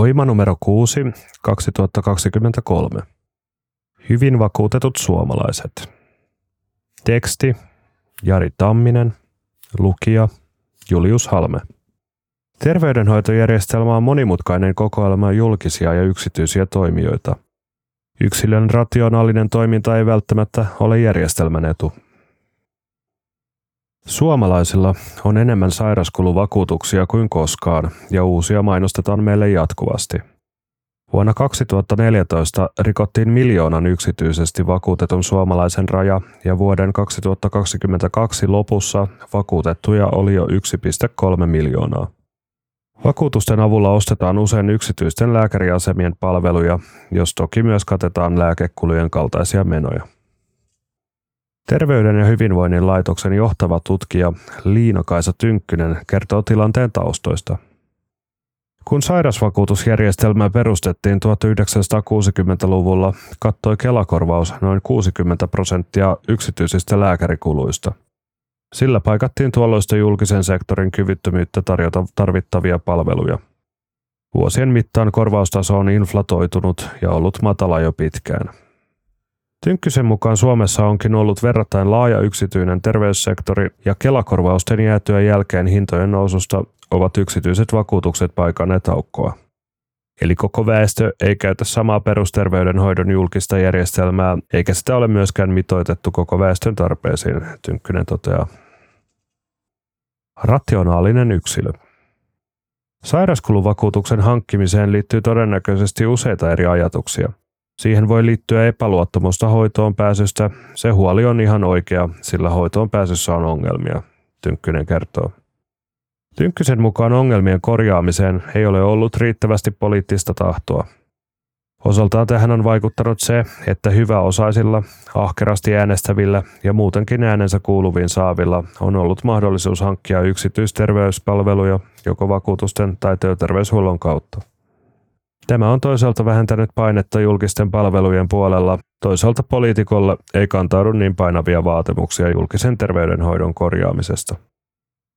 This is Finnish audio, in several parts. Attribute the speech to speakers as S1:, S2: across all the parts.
S1: Voima numero 6, 2023. Hyvin vakuutetut suomalaiset. Teksti Jari Tamminen. Lukija Julius Halme. Terveydenhoitojärjestelmä on monimutkainen kokoelma julkisia ja yksityisiä toimijoita. Yksilön rationaalinen toiminta ei välttämättä ole järjestelmän etu. Suomalaisilla on enemmän sairaskuluvakuutuksia kuin koskaan ja uusia mainostetaan meille jatkuvasti. Vuonna 2014 rikottiin miljoonan yksityisesti vakuutetun suomalaisen raja ja vuoden 2022 lopussa vakuutettuja oli jo 1,3 miljoonaa. Vakuutusten avulla ostetaan usein yksityisten lääkäriasemien palveluja, jos toki myös katetaan lääkekulujen kaltaisia menoja. Terveyden ja hyvinvoinnin laitoksen johtava tutkija Liina-Kaisa Tynkkynen kertoo tilanteen taustoista. Kun sairausvakuutusjärjestelmä perustettiin 1960-luvulla, kattoi Kelakorvaus noin 60 prosenttia yksityisistä lääkärikuluista. Sillä paikattiin tuolloista julkisen sektorin kyvyttömyyttä tarjota tarvittavia palveluja. Vuosien mittaan korvaustaso on inflatoitunut ja ollut matala jo pitkään. Tynkkysen mukaan Suomessa onkin ollut verrattain laaja yksityinen terveyssektori ja Kelakorvausten jäätyä jälkeen hintojen noususta ovat yksityiset vakuutukset paikanneet aukkoa. Eli koko väestö ei käytä samaa perusterveydenhoidon julkista järjestelmää, eikä sitä ole myöskään mitoitettu koko väestön tarpeisiin, Tynkkynen toteaa. Rationaalinen yksilö. Sairaskuluvakuutuksen hankkimiseen liittyy todennäköisesti useita eri ajatuksia. Siihen voi liittyä epäluottamusta hoitoon pääsystä. Se huoli on ihan oikea, sillä hoitoon pääsyssä on ongelmia, Tynkkynen kertoo. Tynkkysen mukaan ongelmien korjaamiseen ei ole ollut riittävästi poliittista tahtoa. Osaltaan tähän on vaikuttanut se, että hyväosaisilla, ahkerasti äänestävillä ja muutenkin äänensä kuuluviin saavilla on ollut mahdollisuus hankkia yksityisterveyspalveluja joko vakuutusten tai työterveyshuollon kautta. Tämä on toisaalta vähentänyt painetta julkisten palvelujen puolella, toisaalta poliitikolle ei kantaudu niin painavia vaatimuksia julkisen terveydenhoidon korjaamisesta.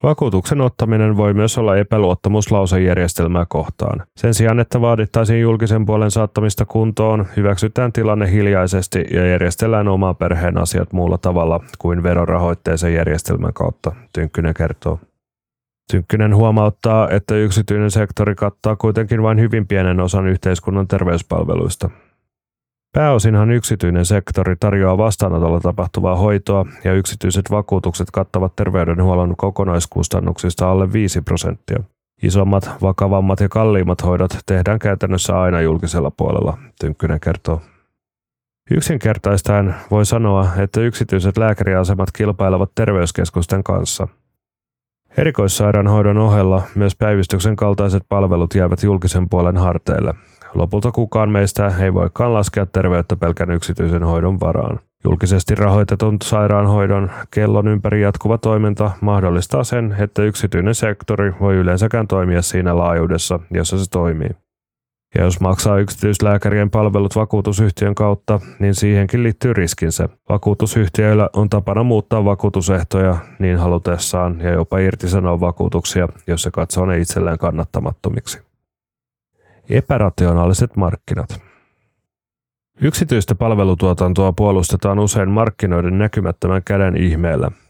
S1: Vakuutuksen ottaminen voi myös olla epäluottamuslausejärjestelmää kohtaan. Sen sijaan, että vaadittaisiin julkisen puolen saattamista kuntoon, hyväksytään tilanne hiljaisesti ja järjestellään oman perheen asiat muulla tavalla kuin verorahoitteisen järjestelmän kautta, Tynkkynen kertoo. Tynkkynen huomauttaa, että yksityinen sektori kattaa kuitenkin vain hyvin pienen osan yhteiskunnan terveyspalveluista. Pääosinhan yksityinen sektori tarjoaa vastaanotolla tapahtuvaa hoitoa ja yksityiset vakuutukset kattavat terveydenhuollon kokonaiskustannuksista alle 5 prosenttia. Isommat, vakavammat ja kalliimmat hoidot tehdään käytännössä aina julkisella puolella, Tynkkynen kertoo. Yksinkertaistaen voi sanoa, että yksityiset lääkäriasemat kilpailevat terveyskeskusten kanssa – Erikoissairaanhoidon ohella myös päivystyksen kaltaiset palvelut jäävät julkisen puolen harteille. Lopulta kukaan meistä ei voikaan laskea terveyttä pelkän yksityisen hoidon varaan. Julkisesti rahoitetun sairaanhoidon kellon ympäri jatkuva toiminta mahdollistaa sen, että yksityinen sektori voi yleensäkään toimia siinä laajuudessa, jossa se toimii. Ja jos maksaa yksityislääkärien palvelut vakuutusyhtiön kautta, niin siihenkin liittyy riskinsä. Vakuutusyhtiöillä on tapana muuttaa vakuutusehtoja niin halutessaan ja jopa irtisanoa vakuutuksia, jos se katsoo ne itselleen kannattamattomiksi. Epärationaaliset markkinat. Yksityistä palvelutuotantoa puolustetaan usein markkinoiden näkymättömän käden ihmeellä –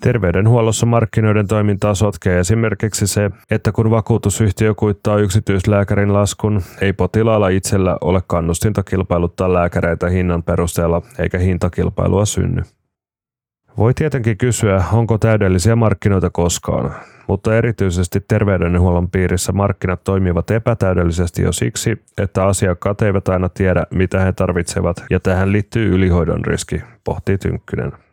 S1: Terveydenhuollossa markkinoiden toimintaa sotkee esimerkiksi se, että kun vakuutusyhtiö kuittaa yksityislääkärin laskun, ei potilaalla itsellä ole kannustinta kilpailuttaa lääkäreitä hinnan perusteella eikä hintakilpailua synny. Voi tietenkin kysyä, onko täydellisiä markkinoita koskaan, mutta erityisesti terveydenhuollon piirissä markkinat toimivat epätäydellisesti jo siksi, että asiakkaat eivät aina tiedä, mitä he tarvitsevat, ja tähän liittyy ylihoidon riski, pohtii Tynkkynen.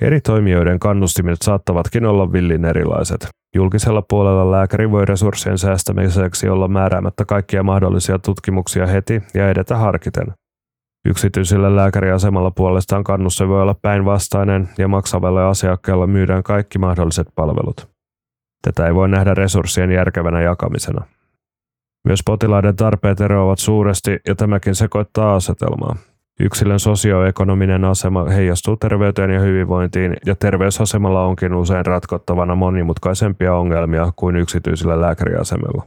S1: Eri toimijoiden kannustimet saattavatkin olla villin erilaiset. Julkisella puolella lääkäri voi resurssien säästämiseksi olla määräämättä kaikkia mahdollisia tutkimuksia heti ja edetä harkiten. Yksityisellä lääkäriasemalla puolestaan kannusse voi olla päinvastainen ja maksavalle asiakkaalla myydään kaikki mahdolliset palvelut. Tätä ei voi nähdä resurssien järkevänä jakamisena. Myös potilaiden tarpeet eroavat suuresti ja tämäkin sekoittaa asetelmaa. Yksilön sosioekonominen asema heijastuu terveyteen ja hyvinvointiin, ja terveysasemalla onkin usein ratkottavana monimutkaisempia ongelmia kuin yksityisillä lääkäriasemilla.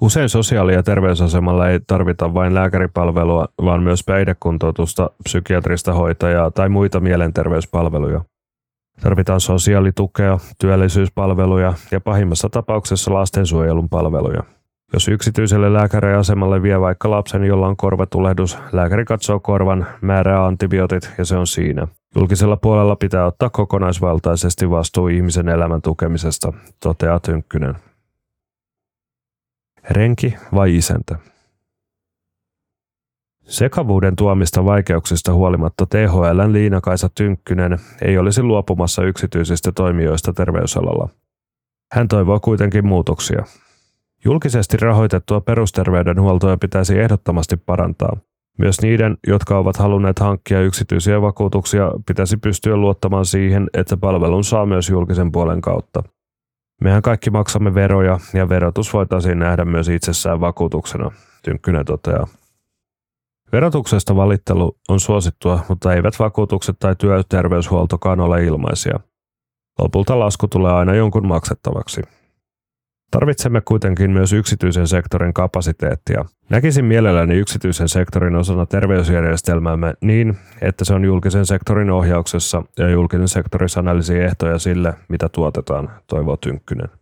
S1: Usein sosiaali- ja terveysasemalla ei tarvita vain lääkäripalvelua, vaan myös päihdekuntoutusta, psykiatrista hoitajaa tai muita mielenterveyspalveluja. Tarvitaan sosiaalitukea, työllisyyspalveluja ja pahimmassa tapauksessa lastensuojelun palveluja. Jos yksityiselle lääkäriasemalle vie vaikka lapsen, jolla on korvatulehdus, lääkäri katsoo korvan, määrää antibiootit ja se on siinä. Julkisella puolella pitää ottaa kokonaisvaltaisesti vastuu ihmisen elämän tukemisesta, toteaa Tynkkynen. Renki vai isäntä? Sekavuuden tuomista vaikeuksista huolimatta THLn Liina-Kaisa Tynkkynen ei olisi luopumassa yksityisistä toimijoista terveysalalla. Hän toivoo kuitenkin muutoksia. Julkisesti rahoitettua perusterveydenhuoltoa pitäisi ehdottomasti parantaa. Myös niiden, jotka ovat halunneet hankkia yksityisiä vakuutuksia, pitäisi pystyä luottamaan siihen, että palvelun saa myös julkisen puolen kautta. Mehän kaikki maksamme veroja ja verotus voitaisiin nähdä myös itsessään vakuutuksena, Tynkkynen toteaa. Verotuksesta valittelu on suosittua, mutta eivät vakuutukset tai työterveyshuoltokaan ole ilmaisia. Lopulta lasku tulee aina jonkun maksettavaksi. Tarvitsemme kuitenkin myös yksityisen sektorin kapasiteettia. Näkisin mielelläni yksityisen sektorin osana terveysjärjestelmäämme niin, että se on julkisen sektorin ohjauksessa ja julkinen sektori sanelisi ehtoja sille, mitä tuotetaan, toivoo Tynkkynen.